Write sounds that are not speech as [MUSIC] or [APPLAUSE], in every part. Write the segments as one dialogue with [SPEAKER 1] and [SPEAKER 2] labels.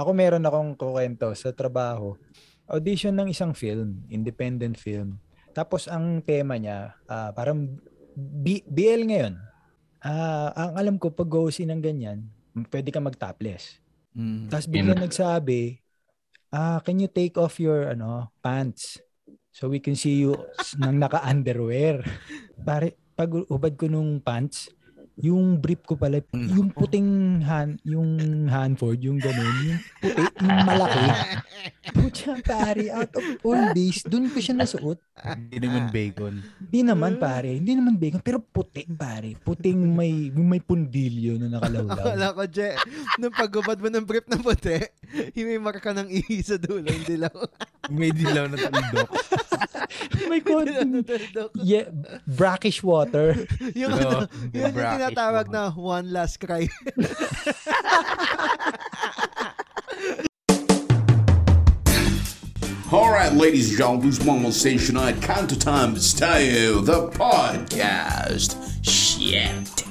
[SPEAKER 1] ako meron akong kukwento sa trabaho. Audition ng isang film, independent film. Tapos ang tema niya, ah, parang B- BL ngayon. Ah, ang alam ko pag go ng ganyan, pwede ka mag-topless.
[SPEAKER 2] Mm.
[SPEAKER 1] Tapos bigla nagsabi, ah, can you take off your ano pants? So we can see you s- nang naka-underwear. [LAUGHS] Pare, pag ubad ko nung pants, yung brief ko pala, yung puting hand, yung Hanford, yung ganun, yung puti, yung [LAUGHS] malaki. Putya, pare, out of all days, dun ko siya nasuot.
[SPEAKER 2] Hindi naman bacon.
[SPEAKER 1] Hindi naman, pare. Hindi naman bacon, pero puti, pare. Puting may, may pundilyo na nakalawlaw. [LAUGHS]
[SPEAKER 3] Akala ko, Je, nung pagubad mo ng brief na puti, may marka ng ihi sa dulo, hindi lang.
[SPEAKER 2] May dilaw na tuldok. [LAUGHS]
[SPEAKER 1] my [LAUGHS] God. yeah, brackish water. [LAUGHS]
[SPEAKER 3] yung, ano, yun yung
[SPEAKER 2] brackish
[SPEAKER 3] tinatawag na one last cry. [LAUGHS]
[SPEAKER 4] All right, ladies and gentlemen, Mama Station on Count to Time Style, the podcast. Shit.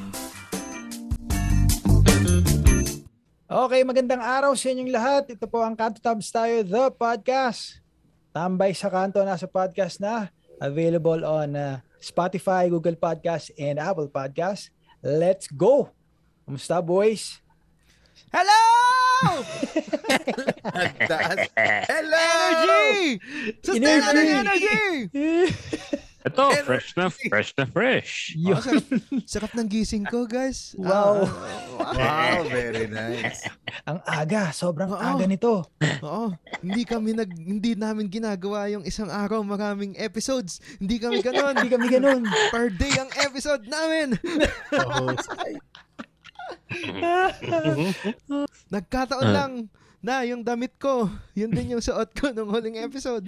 [SPEAKER 1] Okay, magandang araw sa inyong lahat. Ito po ang Kanto Tabs tayo, the podcast. Tambay sa kanto, nasa podcast na. Available on uh, Spotify, Google Podcast, and Apple Podcast. Let's go! Kumusta, boys?
[SPEAKER 3] Hello! [LAUGHS]
[SPEAKER 2] Hello!
[SPEAKER 3] Energy! Sustainable
[SPEAKER 1] Energy!
[SPEAKER 3] energy! [LAUGHS]
[SPEAKER 5] Ito, [LAUGHS] fresh na, fresh na fresh.
[SPEAKER 3] Oh, sarap, sarap ng gising ko, guys.
[SPEAKER 1] Wow.
[SPEAKER 3] Ah,
[SPEAKER 2] Wow, very nice. [LAUGHS]
[SPEAKER 1] Ang aga, sobrang
[SPEAKER 3] Oo.
[SPEAKER 1] aga nito.
[SPEAKER 3] Oo, hindi kami nag hindi namin ginagawa yung isang araw maraming episodes. Hindi kami ganoon.
[SPEAKER 1] Hindi kami ganun.
[SPEAKER 3] Per day ang episode namin. [LAUGHS] Nagkataon
[SPEAKER 5] Ah.
[SPEAKER 3] lang na yung damit ko, yun din yung suot ko nung huling episode.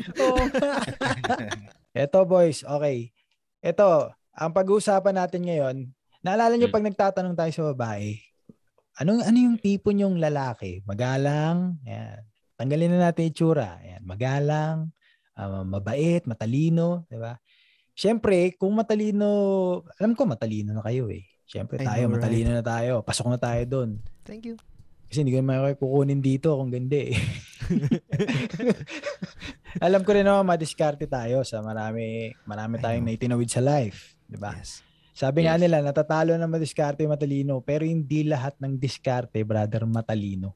[SPEAKER 1] Eto, boys, okay. Ito, ang pag-uusapan natin ngayon, naalala nyo
[SPEAKER 5] Hmm.
[SPEAKER 1] pag nagtatanong tayo sa babae, anong, ano yung tipo nyong lalaki? Magalang, yan. Tanggalin na natin itsura. Yan. Magalang, ah, mabait, matalino, di ba? Siyempre, kung matalino, alam ko matalino na kayo eh. Siyempre tayo,
[SPEAKER 3] know, right?
[SPEAKER 1] matalino na tayo. Pasok na tayo doon.
[SPEAKER 3] Thank you.
[SPEAKER 1] Kasi hindi ko naman kayo kukunin dito kung ganda eh. [LAUGHS] Alam ko rin naman madiskarte tayo sa marami marami tayong naitinawid sa life, 'di ba?
[SPEAKER 3] Yes.
[SPEAKER 1] Sabi nga
[SPEAKER 5] Yes.
[SPEAKER 1] nila natatalo na madiskarte yung matalino, pero hindi lahat ng diskarte, brother, matalino.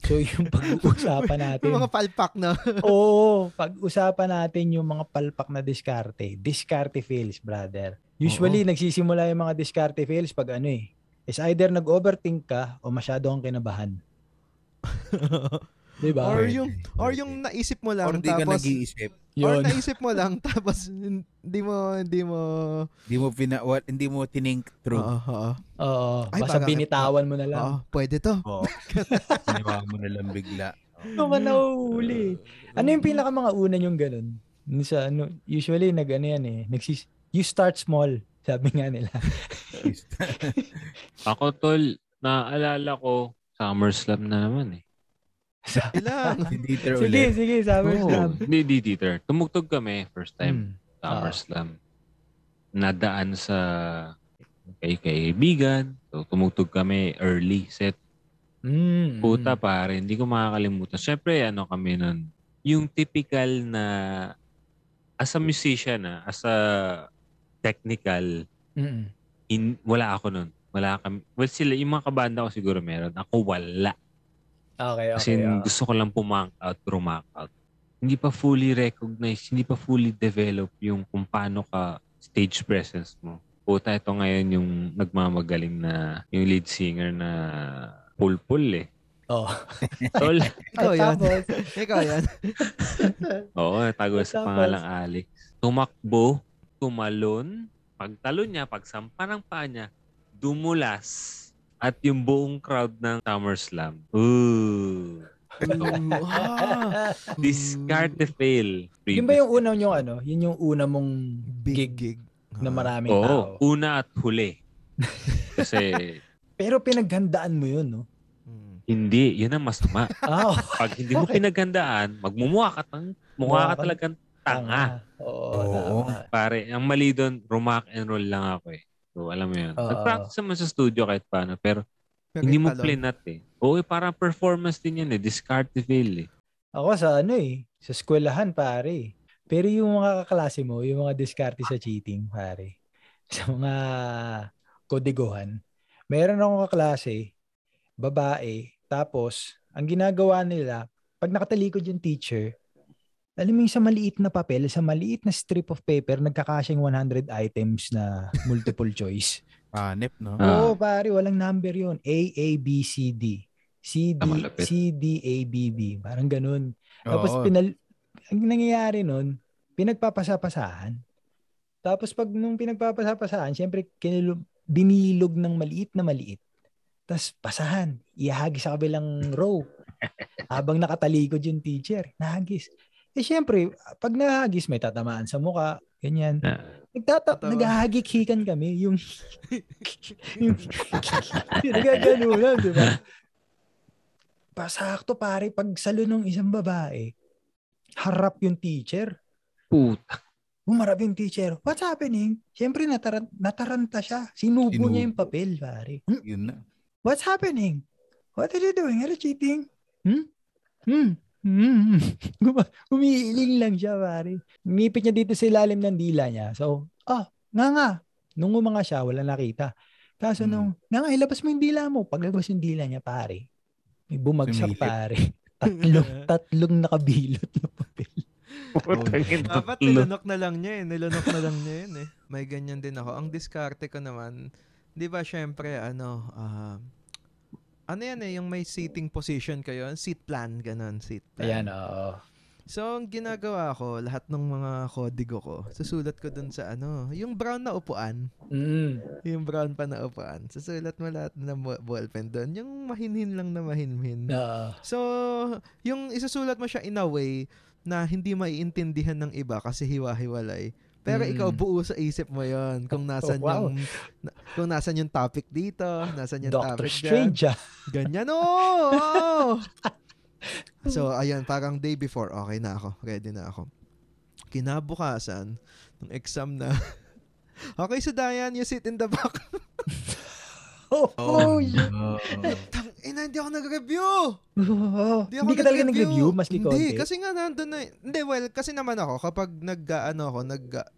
[SPEAKER 1] So yung [LAUGHS] pag-uusapan natin.
[SPEAKER 3] Yung mga palpak na. [LAUGHS]
[SPEAKER 1] Oo, pag-usapan natin yung mga palpak na diskarte. Diskarte fails, brother. Usually, nagsisimula yung mga diskarte fails pag ano eh. Is either nag-overthink ka o masyado kang kinabahan. [LAUGHS] Di ba?
[SPEAKER 3] Or yung or yung naisip mo lang
[SPEAKER 2] Or di ka
[SPEAKER 3] tapos
[SPEAKER 2] nag-iisip.
[SPEAKER 3] or
[SPEAKER 1] Yun.
[SPEAKER 3] naisip mo lang [LAUGHS] tapos hindi mo hindi mo
[SPEAKER 2] Hindi mo pina, what, hindi mo tinink through.
[SPEAKER 3] Oo, oo.
[SPEAKER 1] Oo.
[SPEAKER 3] Ay,
[SPEAKER 1] basta
[SPEAKER 3] parang-
[SPEAKER 1] binitawan mo na lang.
[SPEAKER 3] Oo, pwede to.
[SPEAKER 2] Oo. [LAUGHS] Ginawa mo na lang bigla.
[SPEAKER 1] Ano ka nahuhuli? Ano yung pinaka mga una yung ganun? Sa, ano, usually, nag, ano yan eh. Nagsis, you start small, sabi nga nila. [LAUGHS]
[SPEAKER 5] Ako, tol, naaalala ko, SummerSlam na naman eh.
[SPEAKER 3] Ilang.
[SPEAKER 2] Si [LAUGHS] Dieter
[SPEAKER 1] sige,
[SPEAKER 2] ulit.
[SPEAKER 1] sige, sabi
[SPEAKER 5] Oo,
[SPEAKER 1] oh.
[SPEAKER 5] Hindi, di, Dieter. Tumugtog kami, first
[SPEAKER 1] Hmm.
[SPEAKER 5] time, SummerSlam. Nadaan sa kay kaibigan. So, tumugtog kami early set.
[SPEAKER 1] Mm,
[SPEAKER 5] Puta pare, hindi ko makakalimutan. Siyempre, ano kami nun, yung typical na as a musician, ah, as a technical,
[SPEAKER 1] Mm.
[SPEAKER 5] in, wala ako nun. Wala kami. Well, sila, yung mga kabanda ko siguro meron. Ako wala.
[SPEAKER 1] Okay, okay.
[SPEAKER 5] Kasi
[SPEAKER 1] ah.
[SPEAKER 5] gusto ko lang pumank out, rumak out. Hindi pa fully recognized, hindi pa fully develop yung kung paano ka stage presence mo. Puta, ito ngayon yung nagmamagaling na yung lead singer na pulpul eh.
[SPEAKER 1] Oh. [LAUGHS]
[SPEAKER 5] Tol,
[SPEAKER 3] Ikaw yan.
[SPEAKER 1] Tapos,
[SPEAKER 3] Ikaw yan. [LAUGHS]
[SPEAKER 5] oo, tago sa pangalang Alex. Tumakbo, tumalon, pagtalon niya, pagsampa ng paa niya, dumulas, at yung buong crowd ng SummerSlam. Ooh.
[SPEAKER 3] Ah, [LAUGHS]
[SPEAKER 5] Discard the fail.
[SPEAKER 1] yun ba yung una yung ano? Yun yung una mong
[SPEAKER 3] big
[SPEAKER 1] gig
[SPEAKER 3] gig.
[SPEAKER 1] na maraming
[SPEAKER 5] Oo,
[SPEAKER 1] tao.
[SPEAKER 5] una at huli. [LAUGHS] Kasi
[SPEAKER 1] Pero pinaghandaan mo yun, no?
[SPEAKER 3] Mm.
[SPEAKER 5] hindi, yun ang masama. [LAUGHS]
[SPEAKER 1] Ah,
[SPEAKER 5] Pag hindi mo pinaghandaan, magmumukha ka tang, mukha ka talagang tanga.
[SPEAKER 1] Oo,
[SPEAKER 2] Oo.
[SPEAKER 1] tama.
[SPEAKER 5] Pare, ang mali doon, rock and roll lang ako eh. So, alam mo yun.
[SPEAKER 1] Oo.
[SPEAKER 5] Nag-practice naman sa studio kahit paano. Pero,
[SPEAKER 3] Pero
[SPEAKER 5] Hindi mo plinat eh. Oo, eh, parang performance din yan eh. Discarte fail eh.
[SPEAKER 1] Ako sa ano eh, sa eskwelahan pare. Pero yung mga kaklase mo, yung mga diskarte sa cheating pare. [LAUGHS] Sa mga kodegohan. Meron akong kaklase, babae, tapos ang ginagawa nila, pag nakatalikod yung teacher, alam mo yung sa maliit na papel, sa maliit na strip of paper, nagkakasyang 100 items na [LAUGHS] multiple choice.
[SPEAKER 2] Hanep, no?
[SPEAKER 5] Ah.
[SPEAKER 1] Oo, pare, walang number yon A, A, B, C, D. C, D,
[SPEAKER 5] Ah.
[SPEAKER 1] C, D, A, B, B. Parang ganun. Tapos
[SPEAKER 2] Oo.
[SPEAKER 1] pinal ang nangyayari nun, pinagpapasapasahan. Tapos pag nung pinagpapasapasahan, syempre kinilo- binilog ng maliit na maliit. Tapos pasahan, ihagis sa kabilang row. [LAUGHS] Habang nakatalikod yung teacher, nahagis. Eh syempre, pag nahagis, may tatamaan sa muka, ganyan.
[SPEAKER 5] Ah.
[SPEAKER 1] Nagtata-
[SPEAKER 3] Totoo.
[SPEAKER 1] naghahagikikan kami, [LAUGHS] yung, yung nagaganunan, di ba? Pasakto pare, pag salo ng isang babae, harap yung teacher.
[SPEAKER 5] Puta.
[SPEAKER 1] Humarap yung teacher. What's happening? Siyempre, nataran- nataranta siya. Sinubo
[SPEAKER 2] Sinubo.
[SPEAKER 1] niya yung papel, pare. Hmm?
[SPEAKER 2] Yun na.
[SPEAKER 1] What's happening? What are you doing? Are you cheating? Hmm? Hmm? Hmm. [LAUGHS] Guma- Umiiling lang siya, pare. Umipit niya dito sa ilalim ng dila niya. So, ah, nga nga. Nung umanga siya, wala nakita. Kaso
[SPEAKER 2] Hmm.
[SPEAKER 1] nung, nga nga, ilabas mo yung dila mo. Paglabas yung dila niya, pare. May bumagsak,
[SPEAKER 2] Sumilip.
[SPEAKER 1] pare. Tatlong, [LAUGHS] tatlong nakabilot na papel.
[SPEAKER 3] Dapat nilunok na lang niya eh. Nilunok na lang niya yun eh. May ganyan din ako. Ang diskarte ko naman, di ba syempre, ano, ah, ano yan eh, yung may seating position kayo, seat plan, ganun, seat plan.
[SPEAKER 1] Ayan, oo.
[SPEAKER 3] So, ang ginagawa ko, lahat ng mga kodigo ko, susulat ko dun sa ano, yung brown na upuan,
[SPEAKER 1] Mm.
[SPEAKER 3] yung brown pa na upuan, susulat mo lahat ng bu- ballpen dun, yung mahinhin lang na mahinhin.
[SPEAKER 1] Oo.
[SPEAKER 3] So, yung isusulat mo siya in a way na hindi maiintindihan ng iba kasi hiwa-hiwalay. Pero
[SPEAKER 1] Mm.
[SPEAKER 3] ikaw buo sa isip mo yon kung [LAUGHS] nasan
[SPEAKER 1] Oh, wow.
[SPEAKER 3] yung na- kung nasan yung topic dito, nasan yung
[SPEAKER 1] Doctor
[SPEAKER 3] topic dyan.
[SPEAKER 1] Strange, ah.
[SPEAKER 3] Ganyan, oh! oh! [LAUGHS] so, ayun, parang day before, okay na ako. Ready na ako. Kinabukasan, ng exam na, [LAUGHS] okay, so Dayan, you sit in the back. [LAUGHS]
[SPEAKER 1] Oh, oh, yeah.
[SPEAKER 2] no.
[SPEAKER 3] Tang, ina, hindi ako nag-review!
[SPEAKER 1] Oh,
[SPEAKER 3] Hindi, ako
[SPEAKER 1] hindi ka talaga nag-review, maski
[SPEAKER 3] Hindi,
[SPEAKER 1] konti.
[SPEAKER 3] kasi nga nandun na, hindi, well, kasi naman ako, kapag nag, ano ako, nag, uh,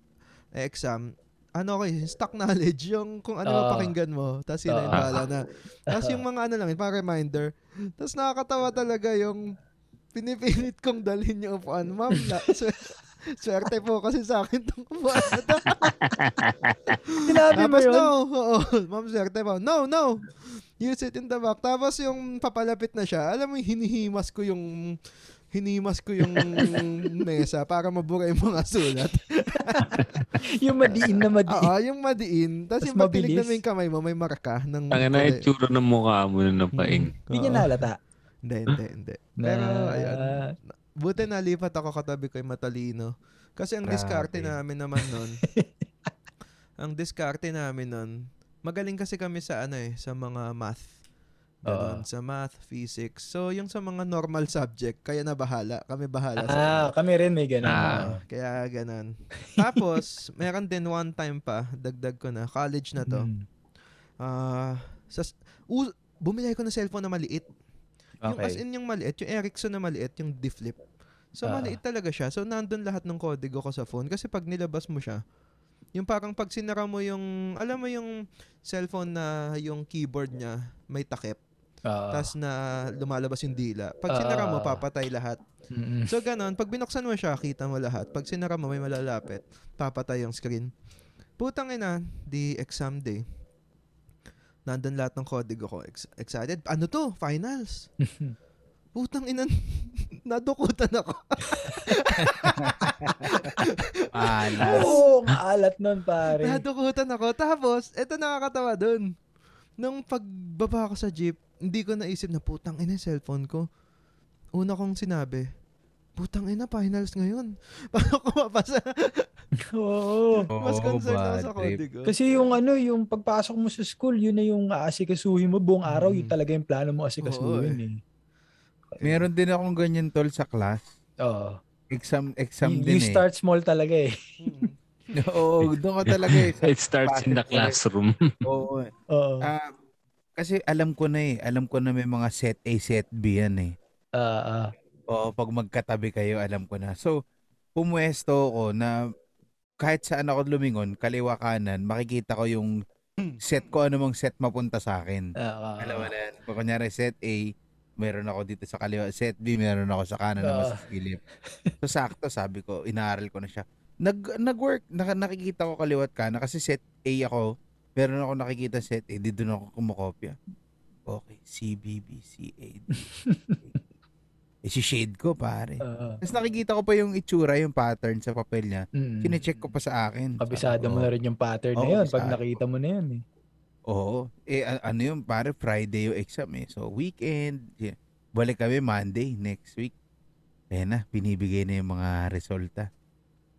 [SPEAKER 3] exam, ano ko eh, stock knowledge, yung kung ano
[SPEAKER 1] Oo.
[SPEAKER 3] mapakinggan mo, tapos yun
[SPEAKER 1] Oo.
[SPEAKER 3] bahala na. Tapos yung mga ano lang, yung parang reminder, tapos nakakatawa talaga yung pinipilit kong dalhin yung upuan. Ma'am, na, swer- swerte po kasi sa akin itong upuan na to. [LAUGHS]
[SPEAKER 1] Sinabi mo yun?
[SPEAKER 3] no, oo, ma'am swerte po. No, no. You sit in the back. Tapos yung papalapit na siya, alam mo, hinihimas ko yung hinimas ko yung [LAUGHS] mesa para mabura yung mga sulat. [LAUGHS]
[SPEAKER 1] yung madiin na madiin.
[SPEAKER 3] Oo, yung madiin. Tapos
[SPEAKER 1] Tas
[SPEAKER 3] yung
[SPEAKER 1] mabilis.
[SPEAKER 3] mo yung kamay mo, may marka ng...
[SPEAKER 5] Ang na itsura ng mukha mo na napaing.
[SPEAKER 1] Hindi niya nalata.
[SPEAKER 3] Hindi, hindi, hindi. [LAUGHS] Pero,
[SPEAKER 1] Na-
[SPEAKER 3] ayan. Buti nalipat ako katabi ko yung matalino. Kasi ang diskarte namin naman nun, ang diskarte namin nun, magaling kasi kami sa ano eh, sa mga math. Ganon,
[SPEAKER 1] Oo.
[SPEAKER 3] sa math, physics. So, yung sa mga normal subject, kaya na bahala. Kami bahala sa
[SPEAKER 1] Ah, kami rin may ganun.
[SPEAKER 5] Ah.
[SPEAKER 3] Kaya ganon. Tapos, [LAUGHS] meron din one time pa, dagdag ko na, college na to.
[SPEAKER 1] Mm.
[SPEAKER 3] Ah, sa, u- bumili ko ng cellphone na maliit. Yung as
[SPEAKER 1] Okay.
[SPEAKER 3] in yung maliit, yung Ericsson na maliit, yung D-Flip. So,
[SPEAKER 1] Ah.
[SPEAKER 3] maliit talaga siya. So, nandun lahat ng kodigo ko sa phone. Kasi pag nilabas mo siya, yung parang pag sinara mo yung, alam mo yung cellphone na yung keyboard niya may takip.
[SPEAKER 1] Oo.
[SPEAKER 3] tas na lumalabas yung dila. Pag sinara mo, papatay lahat.
[SPEAKER 1] Mm-mm.
[SPEAKER 3] So, ganon. Pag binuksan mo siya, kita mo lahat. Pag sinara mo, may malalapit. Papatay yung screen. Putang ina, di exam day. Nandun lahat ng kodigo ko. Ex- excited. Ano to? Finals. [LAUGHS] Putang ina, [LAUGHS] nadukutan ako. [LAUGHS]
[SPEAKER 2] Alas.
[SPEAKER 1] Oo, ang alat nun, pare.
[SPEAKER 3] Nadukutan ako. Tapos, eto nakakatawa dun. Nung pagbaba ko sa jeep, hindi ko naisip na putang ina yung cellphone ko. Una kong sinabi, putang ina, finals ngayon. [LAUGHS] Paano ko mapasa?
[SPEAKER 1] Oo. [LAUGHS]
[SPEAKER 3] Mas concerned ako sa.
[SPEAKER 1] Kasi yung ano, yung pagpasok mo sa school, yun na yung aasikasuhin mo buong araw. Yun
[SPEAKER 3] Mm.
[SPEAKER 1] talaga yung plano mo asikasuhin eh.
[SPEAKER 2] Meron din akong ganyan tol sa class.
[SPEAKER 1] Oo.
[SPEAKER 2] Exam, exam
[SPEAKER 1] You,
[SPEAKER 2] din
[SPEAKER 1] you
[SPEAKER 2] eh.
[SPEAKER 1] start small talaga eh.
[SPEAKER 3] Mm. [LAUGHS]
[SPEAKER 2] Oo, doon ka talaga eh.
[SPEAKER 5] It starts in the classroom.
[SPEAKER 2] Oo.
[SPEAKER 1] Oo.
[SPEAKER 2] Ah, kasi alam ko na eh. Alam ko na may mga set A, set B yan eh.
[SPEAKER 1] Ah, ah.
[SPEAKER 2] Oo, pag magkatabi kayo, alam ko na. So, pumuesto ko na kahit saan ako lumingon, kaliwa kanan, makikita ko yung set ko, ano mang set mapunta sa akin.
[SPEAKER 1] Ah, ah,
[SPEAKER 2] Alam mo na yan. Kung kunyari, set A, meron ako dito sa kaliwa. Set B, meron ako sa kanan naman sa silip. So, sakto, sabi ko, inaaral ko na siya. Nag, nag-work. Nakikita ko kaliwat kanan kasi set A ako. Meron ako nakikita set A. Di doon ako kumukopya. Okay, CBB, CAD. [LAUGHS] eh, si shade ko, pare.
[SPEAKER 1] ah.
[SPEAKER 2] Tapos nakikita ko pa yung itsura, yung pattern sa papel niya.
[SPEAKER 1] Mm.
[SPEAKER 2] Kine-check ko pa sa akin.
[SPEAKER 1] Kabisado mo na rin yung pattern na
[SPEAKER 2] Oo,
[SPEAKER 1] yun pag nakita mo na yun eh.
[SPEAKER 2] Oo. Eh, ano yun, pare, Friday yung exam eh. So, weekend. yeah. Balik kami Monday next week. Eh na, binibigay na yung mga resulta.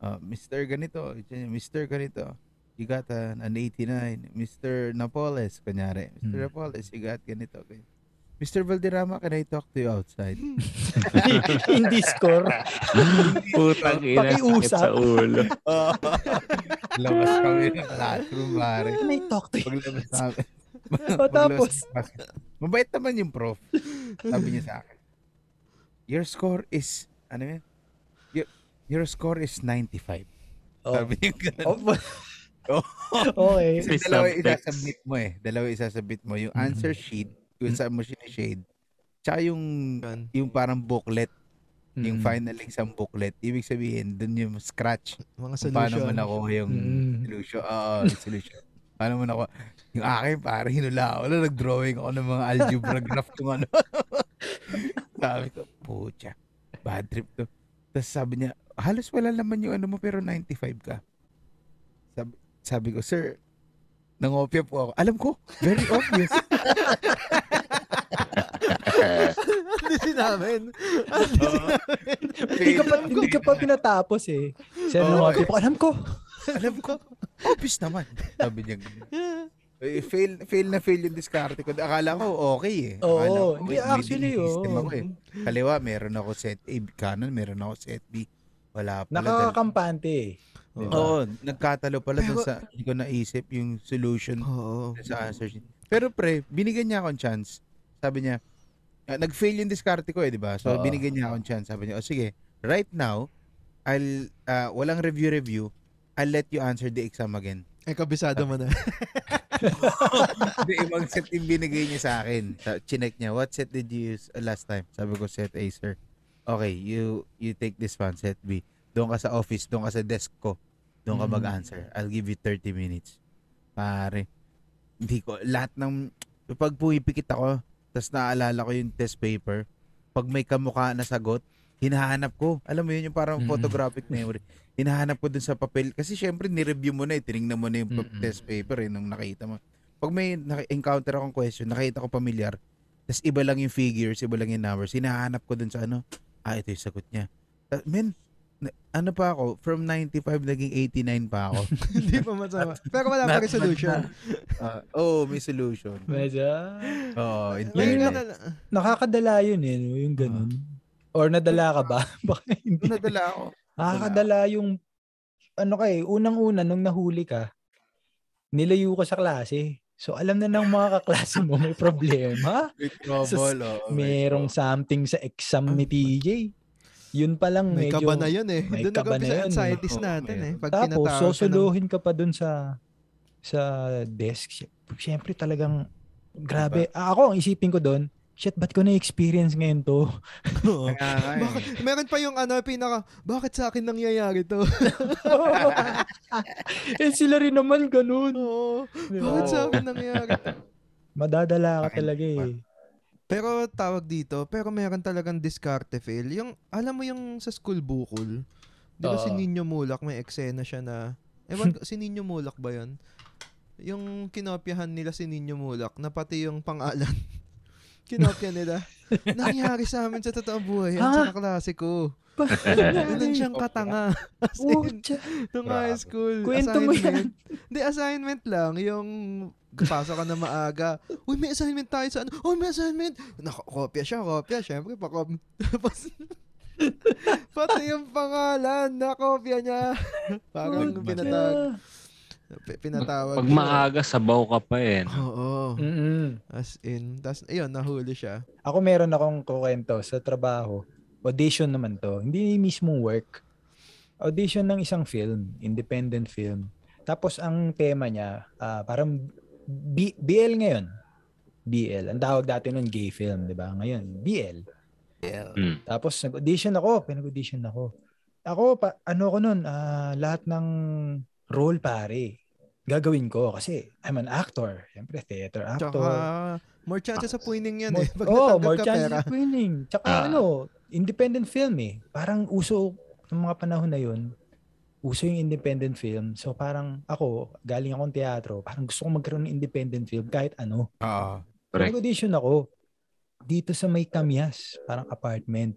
[SPEAKER 2] Uh, Mr. Ganito, Mr. Ganito, you got an, an 89. Mr. Napoles, kunyari. Mr.
[SPEAKER 1] Hmm.
[SPEAKER 2] Napoles, you got ganito. Okay. Mr. Valderrama, can I talk to you outside? [LAUGHS]
[SPEAKER 1] Hindi score.
[SPEAKER 5] Putang ina,
[SPEAKER 1] Pakiusap.
[SPEAKER 5] sa ulo. [LAUGHS]
[SPEAKER 2] Labas kami ng classroom, pare.
[SPEAKER 1] Can I talk to you?
[SPEAKER 2] Paglabas namin. [LAUGHS]
[SPEAKER 1] O, tapos?
[SPEAKER 2] ng class, Mabait naman yung prof. Sabi niya sa akin, your score is, ano yun? Your, your score is 95.
[SPEAKER 1] Oh.
[SPEAKER 2] Sabi niya ganun.
[SPEAKER 1] Oh.
[SPEAKER 2] Oh.
[SPEAKER 1] okay.
[SPEAKER 2] Kasi dalawa isasubmit mo eh. Dalawa isasubmit mo. Yung
[SPEAKER 1] Mhm.
[SPEAKER 2] answer sheet, kung saan mo shade tsaka yung,
[SPEAKER 3] Yan.
[SPEAKER 2] yung parang booklet, yung
[SPEAKER 1] Mm.
[SPEAKER 2] final exam booklet. Ibig sabihin, dun yung scratch.
[SPEAKER 3] Mga
[SPEAKER 2] Kung paano
[SPEAKER 3] solution.
[SPEAKER 2] mo nakuha yung
[SPEAKER 1] Mm.
[SPEAKER 2] solution. Oo, yung solution. [LAUGHS] paano mo nakuha. Yung akin, parang hinula ako. na Nag-drawing ako ng mga algebra graph kung ano. [LAUGHS] sabi ko, pucha, bad trip to. Tapos sabi niya, halos wala naman yung ano mo, pero 95 ka. Sabi, ko, sir, nangopya po ako. Alam ko, very obvious. [LAUGHS]
[SPEAKER 3] Hindi sinamin.
[SPEAKER 1] Hindi ka pa, hindi ka pa pinatapos eh. Sir, oh,
[SPEAKER 2] eh.
[SPEAKER 1] ko, alam ko.
[SPEAKER 2] Alam ko, obvious naman. Sabi niya. Eh, fail, fail na fail yung diskarte ko. Akala ko okay eh.
[SPEAKER 1] Oo,
[SPEAKER 2] Akala ko,
[SPEAKER 1] hindi
[SPEAKER 2] may
[SPEAKER 1] actually, oo.
[SPEAKER 2] ako eh. Kaliwa, meron ako set A. Kanan, meron ako set B. Wala pala.
[SPEAKER 1] Nakakakampante eh. Di ba?
[SPEAKER 2] Oo, nagkatalo pala dun
[SPEAKER 3] Pero-
[SPEAKER 2] sa, hindi ko naisip yung solution
[SPEAKER 3] Oo.
[SPEAKER 2] dun sa answer sheet. Pero pre, binigyan niya akong chance. Sabi niya, ah, nag-fail yung diskarte ko eh, di ba? So,
[SPEAKER 1] Oo.
[SPEAKER 2] binigyan niya akong chance. Sabi niya, o sige, right now, I'll, ah, walang review-review, I'll let you answer the exam again.
[SPEAKER 3] Eh, kabisado mo na. [LAUGHS]
[SPEAKER 2] Hindi, ibang set yung binigay niya sa akin. Sa, chinek niya, what set did you use last time? Sabi ko, set A, sir. Okay, you you take this one, set B. Doon ka sa office, doon ka sa desk ko. Doon ka
[SPEAKER 1] Mm.
[SPEAKER 2] mag-answer. I'll give you 30 minutes. Pare, hindi ko, lahat ng, pag pumipikit ako, tapos naalala ko yung test paper, pag may kamukha na sagot, hinahanap ko. Alam mo yun, yung parang
[SPEAKER 1] Mm.
[SPEAKER 2] photographic memory. Hinahanap ko dun sa papel. Kasi syempre, nireview mo na eh. Tinignan mo na yung
[SPEAKER 1] Mm-mm.
[SPEAKER 2] test paper eh, nung nakita mo. Pag may encounter akong question, nakita ko familiar, tapos iba lang yung figures, iba lang yung numbers, hinahanap ko dun sa ano, ah, ito yung sagot niya. Men, ano pa ako, from 95 naging 89 pa ako. [LAUGHS]
[SPEAKER 3] Hindi pa masama. Pero wala pa rin solution.
[SPEAKER 2] Oo, oh, may solution.
[SPEAKER 1] Medyo,
[SPEAKER 2] Oo, in
[SPEAKER 1] Yun
[SPEAKER 2] fairness.
[SPEAKER 3] ganun.
[SPEAKER 1] nakakadala yun eh, no? yung ganun. Or nadala ka ba? [LAUGHS] Baka hindi.
[SPEAKER 2] Nadala ako.
[SPEAKER 1] Nakakadala yung, ano ka eh, unang-una nung nahuli ka, nilayo ka sa klase. So alam na ng mga kaklase mo may problema. [LAUGHS]
[SPEAKER 2] May trouble, oo, may
[SPEAKER 1] Merong something sa exam ni TJ. Yun pa lang
[SPEAKER 3] May
[SPEAKER 1] medyo...
[SPEAKER 3] kaba na yun eh.
[SPEAKER 1] may
[SPEAKER 3] Doon
[SPEAKER 1] kaba na yun.
[SPEAKER 3] anxieties
[SPEAKER 2] Oo,
[SPEAKER 3] natin
[SPEAKER 2] meron.
[SPEAKER 3] eh. Pag
[SPEAKER 1] Tapos,
[SPEAKER 3] tinatawag ka ng-
[SPEAKER 1] ka pa dun sa sa desk. Siyempre talagang grabe. Ah, ako, ang isipin ko dun, shit, ba't ko na-experience ngayon to? [LAUGHS]
[SPEAKER 2] Eh.
[SPEAKER 3] Bakit? Meron pa yung ano, pinaka, bakit sa akin nangyayari to? [LAUGHS]
[SPEAKER 1] eh, sila rin naman ganun.
[SPEAKER 3] Oo.
[SPEAKER 1] Di ba?
[SPEAKER 3] Bakit sa akin nangyayari to?
[SPEAKER 1] Madadala ka talaga eh.
[SPEAKER 3] Pero tawag dito, pero meron talagang diskarte fail. Yung, alam mo yung sa school bukol, di ba
[SPEAKER 1] Oo.
[SPEAKER 3] si Ninyo Mulak, may eksena siya na, ewan si Ninyo Mulak ba yun? Yung kinopyahan nila si Ninyo Mulak, na pati yung pangalan, [LAUGHS] kinopya nila. [LAUGHS] Nangyari sa amin sa totoong buhay, yan sa kaklase ko. Ganun [LAUGHS] siyang katanga. [LAUGHS] As
[SPEAKER 1] Oh,
[SPEAKER 3] in, nung high school.
[SPEAKER 1] Kwento mo yan. [LAUGHS]
[SPEAKER 3] Hindi, assignment lang. Yung pasok ka na maaga. Uy, may assignment tayo sa ano. Uy, may assignment. Nakakopya siya, kopya. Siyempre, pakop. Tapos, pati yung pangalan, nakopya niya. Parang
[SPEAKER 1] oh,
[SPEAKER 3] pinatag. Pinatawag.
[SPEAKER 5] Pag
[SPEAKER 3] yun.
[SPEAKER 5] maaga, sabaw ka pa eh.
[SPEAKER 3] Oo.
[SPEAKER 1] Mm-mm.
[SPEAKER 3] As in. Tapos, ayun, nahuli siya.
[SPEAKER 1] Ako meron akong kukwento sa trabaho. Audition naman to. Hindi mismong work. Audition ng isang film, independent film. Tapos ang tema niya, ah, parang B- BL ngayon. BL. Ang tawag dati nun gay film, di ba? Ngayon, BL.
[SPEAKER 5] Mm.
[SPEAKER 1] Tapos nag-audition ako, pinag-audition ako. Ako, pa, ano ko nun, ah, lahat ng role pare, gagawin ko kasi I'm an actor. Siyempre, theater
[SPEAKER 3] Tsaka,
[SPEAKER 1] actor.
[SPEAKER 3] More chances sa winning yan
[SPEAKER 1] More,
[SPEAKER 3] eh. Pag [LAUGHS]
[SPEAKER 1] oh, more
[SPEAKER 3] ka
[SPEAKER 1] chances
[SPEAKER 3] pera.
[SPEAKER 1] of winning. Tsaka
[SPEAKER 5] Ah.
[SPEAKER 1] ano, independent film eh. Parang uso ng mga panahon na yun, uso yung independent film. So parang ako, galing akong teatro, parang gusto kong magkaroon ng independent film kahit ano.
[SPEAKER 2] Oo.
[SPEAKER 5] Correct.
[SPEAKER 1] Nag-audition ako dito sa may Kamias, parang apartment.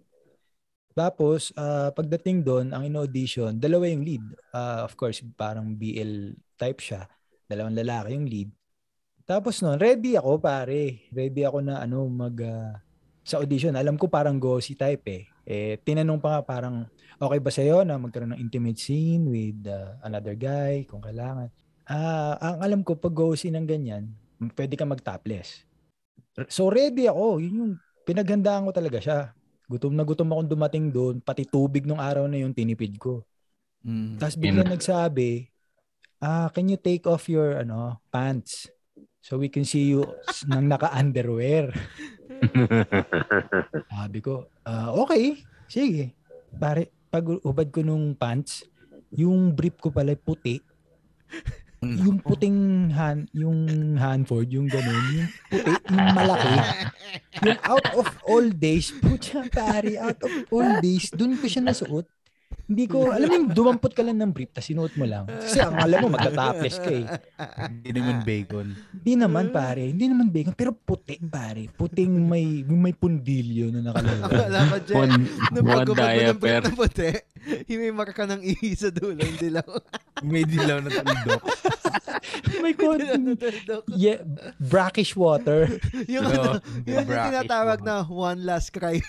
[SPEAKER 1] Tapos, ah, pagdating doon, ang in-audition, dalawa yung lead. Ah, of course, parang BL type siya. Dalawang lalaki yung lead. Tapos noon, ready ako pare. Ready ako na ano mag ah, sa audition. Alam ko parang gossy type eh. Eh tinanong pa nga parang okay ba sa'yo na magkaroon ng intimate scene with ah, another guy kung kailangan. Ah, ang alam ko pag gossy ng ganyan, pwede ka mag-topless. So ready ako. Yun yung pinaghandaan ko talaga siya. Gutom na gutom akong dumating doon. Pati tubig nung araw na yun tinipid ko.
[SPEAKER 2] Mm.
[SPEAKER 1] Tapos bigla nagsabi, ah, can you take off your ano pants? So we can see you nang naka-underwear. [LAUGHS] Sabi ko, ah, okay, sige. Pare, pag ubad ko nung pants, yung brief ko pala puti. Yung puting hand, yung Hanford, yung ganun, yung puti, yung malaki. Yung out of all days, putya pare, out of all days, dun ko siya nasuot. Hindi ko, [LAUGHS] alam mo yung dumampot ka lang ng brief, tapos sinuot mo lang. Kasi ang alam mo, magta-topless ka eh.
[SPEAKER 2] Hindi naman bacon.
[SPEAKER 1] Hindi naman pare, hindi naman bacon, pero puti pare. Puting may, may pundilyo na nakalagay. [LAUGHS]
[SPEAKER 3] Wala pa dyan.
[SPEAKER 5] One,
[SPEAKER 3] Nung
[SPEAKER 5] one
[SPEAKER 3] pagkabag mo ng
[SPEAKER 5] diaper.
[SPEAKER 3] brief na puti, [LAUGHS] yung may marka ng ihi sa dulo, hindi lang.
[SPEAKER 2] May dilaw na tuldok.
[SPEAKER 1] may kon yeah, brackish water.
[SPEAKER 3] yung ano, yun yung tinatawag
[SPEAKER 2] one.
[SPEAKER 3] na one last cry.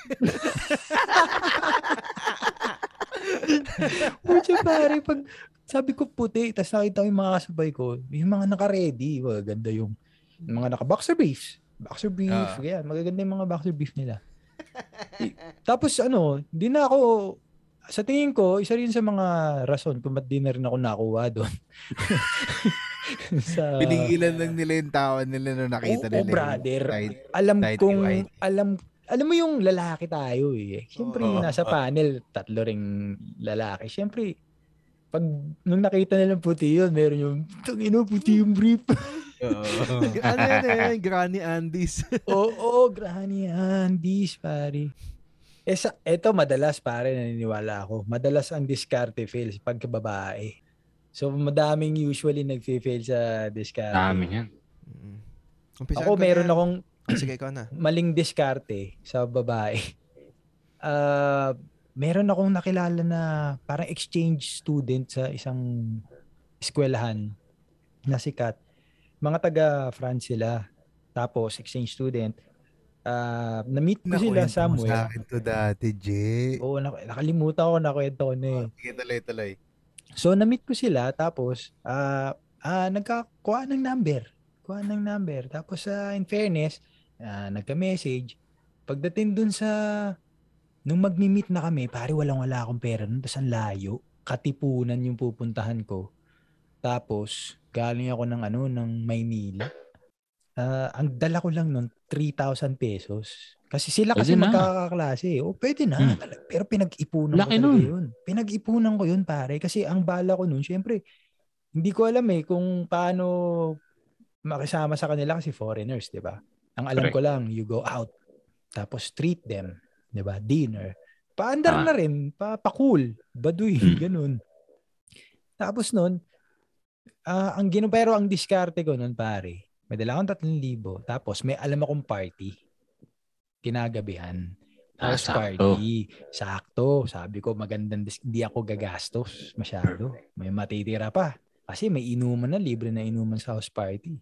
[SPEAKER 3] [LAUGHS]
[SPEAKER 1] Putya pare, pag sabi ko puti, tapos nakita ko yung mga kasabay ko, yung mga naka-ready, maganda yung yung mga naka-boxer briefs. Boxer brief,
[SPEAKER 2] Ah.
[SPEAKER 1] yan. Magaganda yung mga boxer brief nila. Tapos ano, di na ako, sa tingin ko, isa rin sa mga rason kung ba't di na rin ako nakuha doon. [LAUGHS] sa,
[SPEAKER 2] Pinigilan lang nila yung tawa nila nung nakita
[SPEAKER 1] Oo,
[SPEAKER 2] nila. yung
[SPEAKER 1] brother.
[SPEAKER 2] side.
[SPEAKER 1] alam
[SPEAKER 2] Tighty
[SPEAKER 1] kong, alam, alam mo yung lalaki tayo eh. Siyempre,
[SPEAKER 2] Oo.
[SPEAKER 1] nasa panel, tatlo ring lalaki. Siyempre, pag nung nakita nila puti yun, meron yung, tangino, puti yung brief. [LAUGHS]
[SPEAKER 2] Oo. [LAUGHS]
[SPEAKER 3] ano yun eh, Granny Andes. [LAUGHS]
[SPEAKER 1] Oo, oh, Granny Andes, pare. Eh, sa, eto, madalas, pare, naniniwala ako. Madalas ang diskarte fails pagka babae. So, madaming usually nag-fail sa diskarte.
[SPEAKER 5] Dami yan.
[SPEAKER 3] Umpisahan
[SPEAKER 1] Ako,
[SPEAKER 3] ko
[SPEAKER 1] meron
[SPEAKER 3] na yan.
[SPEAKER 1] akong
[SPEAKER 3] Sige, ikaw na.
[SPEAKER 1] maling diskarte sa babae. Ah, meron akong nakilala na parang exchange student sa isang eskwelahan na sikat. Mga taga France sila. Tapos exchange student. Ah, na-meet ko sila
[SPEAKER 2] mo sa
[SPEAKER 1] somewhere.
[SPEAKER 2] akin to dati.
[SPEAKER 1] Oo, nak- nakalimutan ko na kwento ko na eh.
[SPEAKER 2] Sige, tuloy, tuloy.
[SPEAKER 1] So, na-meet ko sila, tapos, ah, ah, nagkakuha ng number. Kuha ng number. Tapos, ah, in fairness, ah, nagka-message. Pagdating dun sa, nung magmi-meet na kami, pare, walang-wala akong pera nun. Tapos, ang layo. Katipunan yung pupuntahan ko. Tapos, galing ako ng ano, ng Maynila. Ah, ang dala ko lang nun, 3,000 pesos. Kasi sila kasi
[SPEAKER 5] Pwede
[SPEAKER 1] magkakaklase. O, pwede na.
[SPEAKER 5] Hmm.
[SPEAKER 1] Pero pinag-ipunan ko
[SPEAKER 5] Laki
[SPEAKER 1] talaga
[SPEAKER 5] nun.
[SPEAKER 1] yun. Pinag-ipunan ko yun, pare. Kasi ang bala ko nun, syempre, hindi ko alam eh kung paano makisama sa kanila kasi foreigners, di ba? Ang alam
[SPEAKER 5] Correct.
[SPEAKER 1] ko lang, you go out. Tapos treat them, di ba? Dinner. Paandar
[SPEAKER 5] Ah.
[SPEAKER 1] na rin, pa, pa-cool, baduy,
[SPEAKER 5] Hmm.
[SPEAKER 1] ganun. Tapos nun, ah, ang gino, pero ang diskarte ko nun, pare, may dala akong 3,000. Tapos may alam akong party. Kinagabihan.
[SPEAKER 5] Ah,
[SPEAKER 1] House
[SPEAKER 5] sakto.
[SPEAKER 1] party. Sakto. Sabi ko, magandang, dis- hindi ako gagastos masyado. May matitira pa. Kasi may inuman na, libre na inuman sa house party.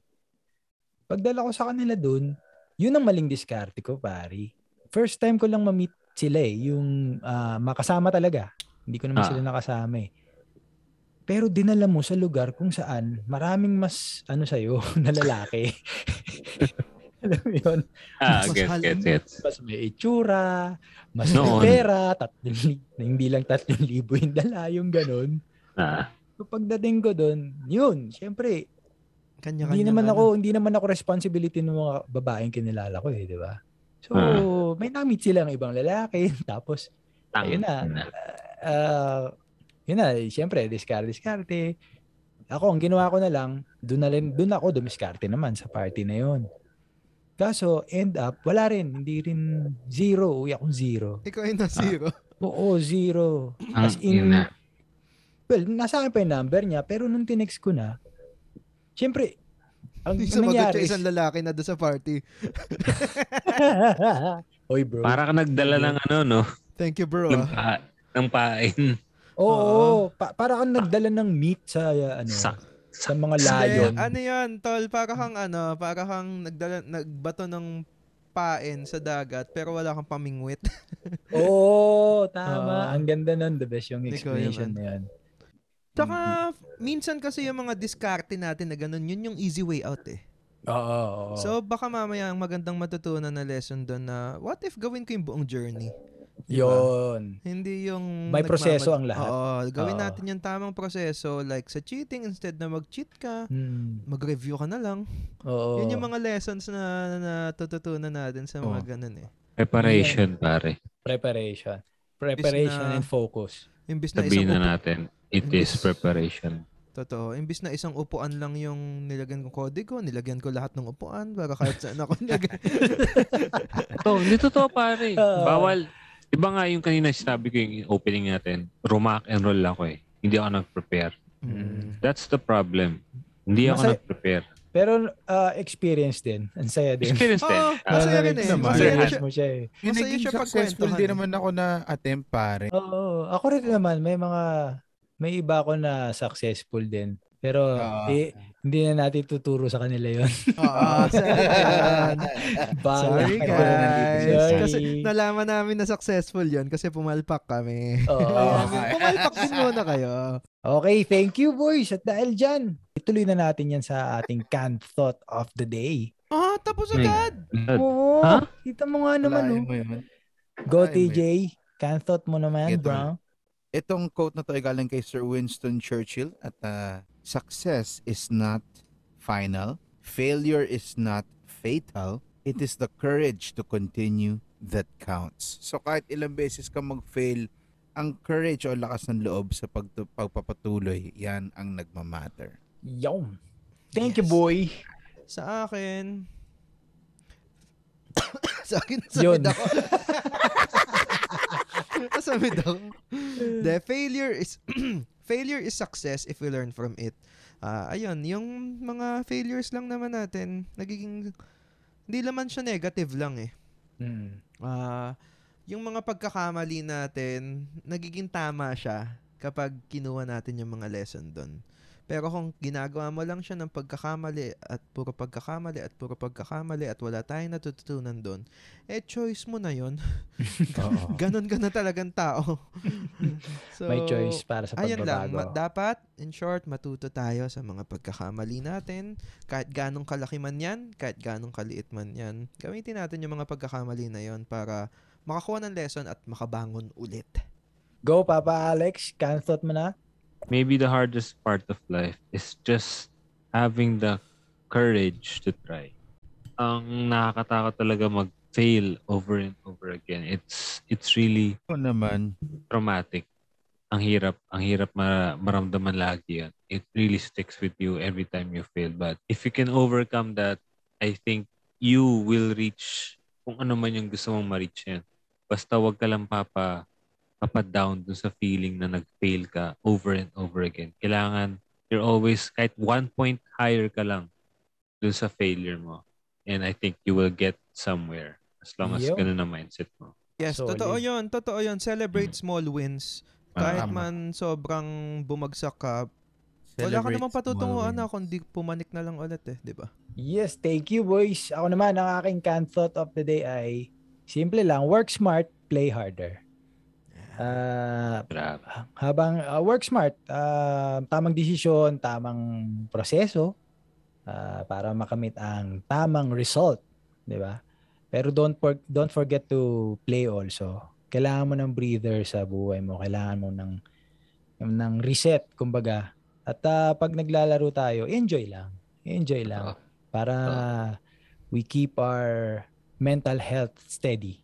[SPEAKER 1] Pagdala ko sa kanila dun, yun ang maling diskarte ko, pare. First time ko lang ma-meet sila eh, yung ah, makasama talaga. Hindi ko naman
[SPEAKER 5] Ah.
[SPEAKER 1] sila nakasama eh. pero dinala mo sa lugar kung saan maraming mas ano sa'yo [LAUGHS] na lalaki. [LAUGHS] Alam mo yun?
[SPEAKER 5] Ah,
[SPEAKER 3] Mas
[SPEAKER 5] gets,
[SPEAKER 3] hal-
[SPEAKER 5] gets, gets.
[SPEAKER 1] Mas may itsura, mas
[SPEAKER 5] Noon.
[SPEAKER 1] may pera, tatlong, hindi lang tatlong libo yung dala, yung ganun.
[SPEAKER 5] Ah,
[SPEAKER 1] So pagdating ko doon, yun, syempre,
[SPEAKER 3] Kanya-kanya.
[SPEAKER 1] hindi naman
[SPEAKER 3] ano.
[SPEAKER 1] ako, hindi naman ako responsibility ng mga babaeng kinilala ko eh, di ba? So,
[SPEAKER 5] Ah.
[SPEAKER 1] may namit silang ibang lalaki, [LAUGHS] tapos,
[SPEAKER 5] tang.
[SPEAKER 1] Ayun na. ah, yun na, eh, syempre, diskarte-diskarte. Ako, ang ginawa ko na lang, doon na rin, doon ako dumiskarte naman sa party na yun. Kaso, end up, wala rin, hindi rin zero, uwi akong zero.
[SPEAKER 3] Ikaw ay na zero.
[SPEAKER 1] Oo, zero. As in, well, nasa akin pa yung number niya, pero nung tinext ko na, syempre, ang,
[SPEAKER 3] Yung sumagot
[SPEAKER 1] nangyari
[SPEAKER 3] siya isang lalaki na doon sa party. [LAUGHS]
[SPEAKER 1] Oy bro.
[SPEAKER 5] Para ka nagdala ng ano, no?
[SPEAKER 3] Thank you, bro.
[SPEAKER 5] Ng,
[SPEAKER 3] ah.
[SPEAKER 5] pa, ng pain.
[SPEAKER 1] Oo, pa- para kang nagdala ng meat sa uh, ano
[SPEAKER 5] Sa,
[SPEAKER 1] sa mga lion.
[SPEAKER 3] ano yan, tol? Para kang ano, para kang nagdala, nagbato ng pain sa dagat pero wala kang pamingwit. [LAUGHS]
[SPEAKER 1] Oo, tama.
[SPEAKER 3] Oo.
[SPEAKER 1] ang ganda nun. The best yung explanation na yan.
[SPEAKER 3] Tsaka, minsan kasi yung mga diskarte natin na ganun, yun yung easy way out eh.
[SPEAKER 1] Oo, oo.
[SPEAKER 3] So, baka mamaya ang magandang matutunan na lesson doon na, what if gawin ko yung buong journey? Diba?
[SPEAKER 1] Yun.
[SPEAKER 3] Hindi yung...
[SPEAKER 1] May
[SPEAKER 3] nagmamad-
[SPEAKER 1] proseso ang lahat.
[SPEAKER 3] Oo, gawin
[SPEAKER 1] Oo.
[SPEAKER 3] natin yung tamang proseso. Like sa cheating, instead na mag-cheat ka,
[SPEAKER 1] Hmm.
[SPEAKER 3] mag-review ka na lang.
[SPEAKER 1] Oo.
[SPEAKER 3] Yun yung mga lessons na natututunan natin sa mga
[SPEAKER 2] Oo.
[SPEAKER 3] ganun eh.
[SPEAKER 5] preparation, pare.
[SPEAKER 1] Preparation. Preparation
[SPEAKER 3] na-
[SPEAKER 1] and focus.
[SPEAKER 3] Imbis na
[SPEAKER 5] Sabihin
[SPEAKER 3] isang
[SPEAKER 5] na
[SPEAKER 3] upo,
[SPEAKER 5] natin, it is
[SPEAKER 3] Imbis-
[SPEAKER 5] preparation.
[SPEAKER 3] Totoo. Imbis na isang upuan lang yung nilagyan kong kodigo, nilagyan ko lahat ng upuan para kahit saan ako nilagay. [LAUGHS]
[SPEAKER 5] Ito, hindi totoo, pare. [LAUGHS] Bawal. Iba nga yung kanina sinabi ko yung opening natin, rumak and roll ako eh. Hindi ako nag-prepare.
[SPEAKER 3] Mm.
[SPEAKER 5] That's the problem. Hindi ako nag-prepare.
[SPEAKER 1] Pero ah, experience din. Ang saya din.
[SPEAKER 5] Experience din.
[SPEAKER 3] Oo,
[SPEAKER 5] Ah,
[SPEAKER 3] masaya rin eh.
[SPEAKER 2] naman.
[SPEAKER 3] Masaya rin
[SPEAKER 1] Masaya mo siya eh.
[SPEAKER 2] Yung
[SPEAKER 3] Masaya
[SPEAKER 2] naging
[SPEAKER 3] siya
[SPEAKER 2] successful din naman ako na attempt pare.
[SPEAKER 1] Oo. Ako rin naman. May mga, may iba ako na successful din. Pero
[SPEAKER 2] Oo.
[SPEAKER 1] eh, hindi na natin tuturo sa kanila yon. [LAUGHS]
[SPEAKER 3] Oo, sorry guys.
[SPEAKER 1] Sorry.
[SPEAKER 3] Kasi nalaman namin na successful yon kasi pumalpak kami.
[SPEAKER 1] Oo. [LAUGHS]
[SPEAKER 3] Ayan, pumalpak din muna kayo.
[SPEAKER 1] Okay, thank you boys. At dahil dyan, ituloy na natin yan sa ating canned thought of the day.
[SPEAKER 3] Ah, tapos
[SPEAKER 5] Hmm.
[SPEAKER 3] agad.
[SPEAKER 1] Oo.
[SPEAKER 5] Ha?
[SPEAKER 1] Kita mo nga naman, oh.
[SPEAKER 2] mo yun.
[SPEAKER 1] Go TJ. Canned thought mo naman,
[SPEAKER 2] Ito.
[SPEAKER 1] bro.
[SPEAKER 2] Itong quote na to ay galing kay Sir Winston Churchill at ah, success is not final, failure is not fatal, it is the courage to continue that counts. So kahit ilang beses ka mag-fail, ang courage o lakas ng loob sa pagtu- pagpapatuloy, yan ang nagmamatter.
[SPEAKER 1] Yum. Thank you,
[SPEAKER 3] Yes.
[SPEAKER 1] boy.
[SPEAKER 3] Sa akin, sa akin,
[SPEAKER 1] Yun.
[SPEAKER 3] samid ako. [LAUGHS] Samid ako. The failure is [CLEARS THROAT] failure is success if we learn from it. Ah, ayun, yung mga failures lang naman natin, nagiging hindi naman siya negative lang eh.
[SPEAKER 1] Mm.
[SPEAKER 3] Ah, yung mga pagkakamali natin, nagiging tama siya kapag kinuha natin yung mga lesson doon. Pero kung ginagawa mo lang siya ng pagkakamali at puro pagkakamali at puro pagkakamali at wala tayong natututunan doon, eh choice mo na yon. [LAUGHS] Ganon ka na talagang tao. [LAUGHS] so,
[SPEAKER 1] May choice para sa
[SPEAKER 3] Ayun lang, ma-
[SPEAKER 1] pagbabago.
[SPEAKER 3] dapat, in short, matuto tayo sa mga pagkakamali natin. Kahit ganong kalaki man yan, kahit ganong kaliit man yan, gamitin natin yung mga pagkakamali na yon para makakuha ng lesson at makabangon ulit.
[SPEAKER 1] Go, Papa Alex. Thought mo na?
[SPEAKER 5] Maybe the hardest part of life is just having the courage to try. Ang nakakatakot talaga mag-fail over and over again. It's it's really
[SPEAKER 2] Ito naman,
[SPEAKER 5] traumatic. Ang hirap, ang hirap ma- maramdaman lagi yan. It really sticks with you every time you fail. But if you can overcome that, I think you will reach kung ano man yung gusto mong ma-reach yan. Basta wag ka lang papa, papa down dun sa feeling na nag-fail ka over and over again. Kailangan, you're always, kahit one point higher ka lang dun sa failure mo. And I think you will get somewhere as long as
[SPEAKER 1] Yep.
[SPEAKER 5] ganun ang mindset mo.
[SPEAKER 3] Yes,
[SPEAKER 1] Solid.
[SPEAKER 3] totoo yun. Totoo yun. Celebrate small wins. Kahit
[SPEAKER 2] Tama.
[SPEAKER 3] man sobrang bumagsak ka, wala ka
[SPEAKER 2] celebrate
[SPEAKER 3] namang patutunguhan na
[SPEAKER 2] wins.
[SPEAKER 3] kundi pumanik na lang ulit eh, di ba?
[SPEAKER 1] Yes, thank you, boys. Ako naman, ang aking canned thought of the day ay simple lang. Work smart, play harder. Ah,
[SPEAKER 5] Grabe.
[SPEAKER 1] habang ah, work smart, ah, tamang desisyon, tamang proseso ah, para makamit ang tamang result, 'di ba? Pero don't for, don't forget to play also. Kailangan mo ng breather sa buhay mo, kailangan mo ng ng reset kumbaga. At ah, pag naglalaro tayo, enjoy lang. Enjoy lang para we keep our mental health steady.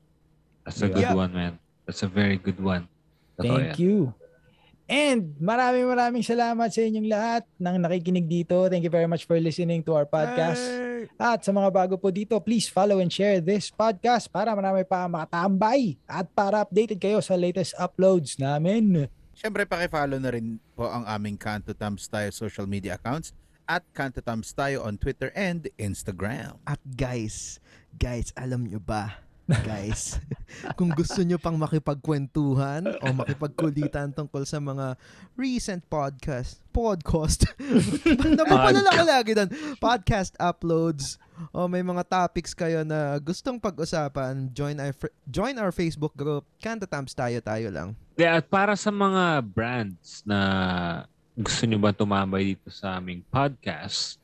[SPEAKER 5] That's a
[SPEAKER 1] Diba?
[SPEAKER 5] good
[SPEAKER 3] Yeah.
[SPEAKER 5] one, man. That's a very good one. Totoo
[SPEAKER 1] Thank
[SPEAKER 5] yan.
[SPEAKER 1] you. And maraming maraming salamat sa inyong lahat ng nakikinig dito. Thank you very much for listening to our podcast.
[SPEAKER 3] Hey!
[SPEAKER 1] At sa mga bago po dito, please follow and share this podcast para marami pa makatambay at para updated kayo sa latest uploads namin.
[SPEAKER 2] Siyempre, pakifollow na rin po ang aming Kanto Tams Tayo social media accounts at Kanto Tams Tayo on Twitter and Instagram.
[SPEAKER 3] At guys, guys, alam nyo ba? Guys, [LAUGHS] kung gusto nyo pang makipagkwentuhan o [LAUGHS] makipagkulitan tungkol sa mga recent podcast, podcast, [LAUGHS] napapalala ka lagi doon, podcast uploads, o may mga topics kayo na gustong pag-usapan, join our, join our Facebook group, Kanta Tams Tayo Tayo lang.
[SPEAKER 5] Yeah, at para sa mga brands na gusto nyo ba tumambay dito sa aming podcast,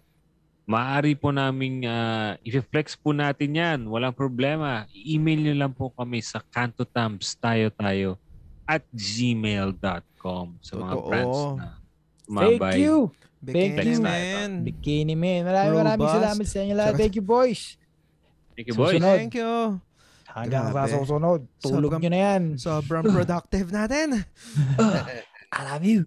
[SPEAKER 5] Maaari po naming uh, i-flex po natin yan. Walang problema. I-email nyo lang po kami sa cantotamps tayo tayo at gmail.com sa mga
[SPEAKER 3] Totoo.
[SPEAKER 5] brands na
[SPEAKER 1] mabay.
[SPEAKER 5] Thank
[SPEAKER 1] you.
[SPEAKER 3] Bikini
[SPEAKER 1] Thank you,
[SPEAKER 3] man.
[SPEAKER 1] Bikini man. Maraming maraming salamat sa inyo lahat. Thank you, boys.
[SPEAKER 5] Thank you, boys.
[SPEAKER 1] Susunod.
[SPEAKER 3] Thank you.
[SPEAKER 1] Hanggang
[SPEAKER 3] Grabe.
[SPEAKER 1] sa susunod. Tulog
[SPEAKER 3] sobrang,
[SPEAKER 1] nyo na yan.
[SPEAKER 3] Sobrang [LAUGHS] productive natin.
[SPEAKER 1] I love you.